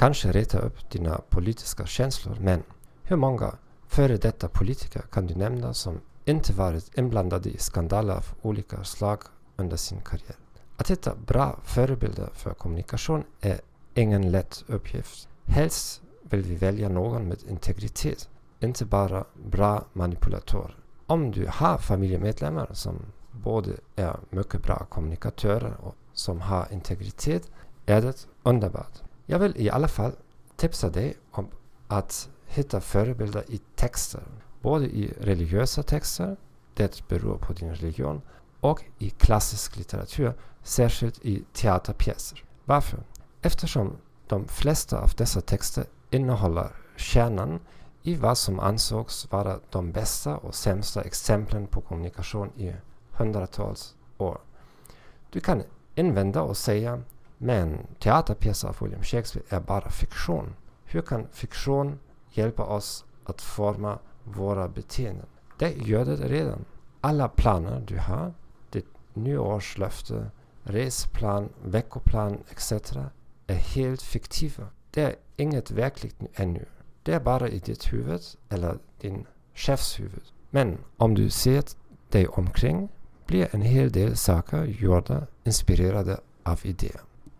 kanske reta upp dina politiska känslor men hur många före detta politiker kan du nämna som inte varit inblandade i skandaler av olika slag under sin karriär? Att hitta bra förebilder för kommunikation är ingen lätt uppgift. Helst vill vi välja någon med integritet, inte bara bra manipulatorer. Om du har familjemedlemmar som både är mycket bra kommunikatörer och som har integritet är det underbart. Jag vill i alla fall tipsa dig om att hitta förebilder i texter. Både i religiösa texter, det beror på din religion, och i klassisk litteratur, särskilt i teaterpjäser. Varför? Eftersom de flesta av dessa texter innehåller kärnan i vad som ansågs vara de bästa och sämsta exemplen på kommunikation i hundratals år. Du kan invända och säga men teaterpjäser av William Shakespeare är bara fiktion. Hur kan fiktion hjälpa oss att forma våra beteenden? Det gör det redan. Alla planer du har, ditt nyårslöfte, resplan, veckoplan etc. är helt fiktiva. Det är inget verkligt ännu. Det är bara i ditt huvud eller din chefs huvud. Men om du ser dig omkring blir en hel del saker gjorda inspirerade av idéer.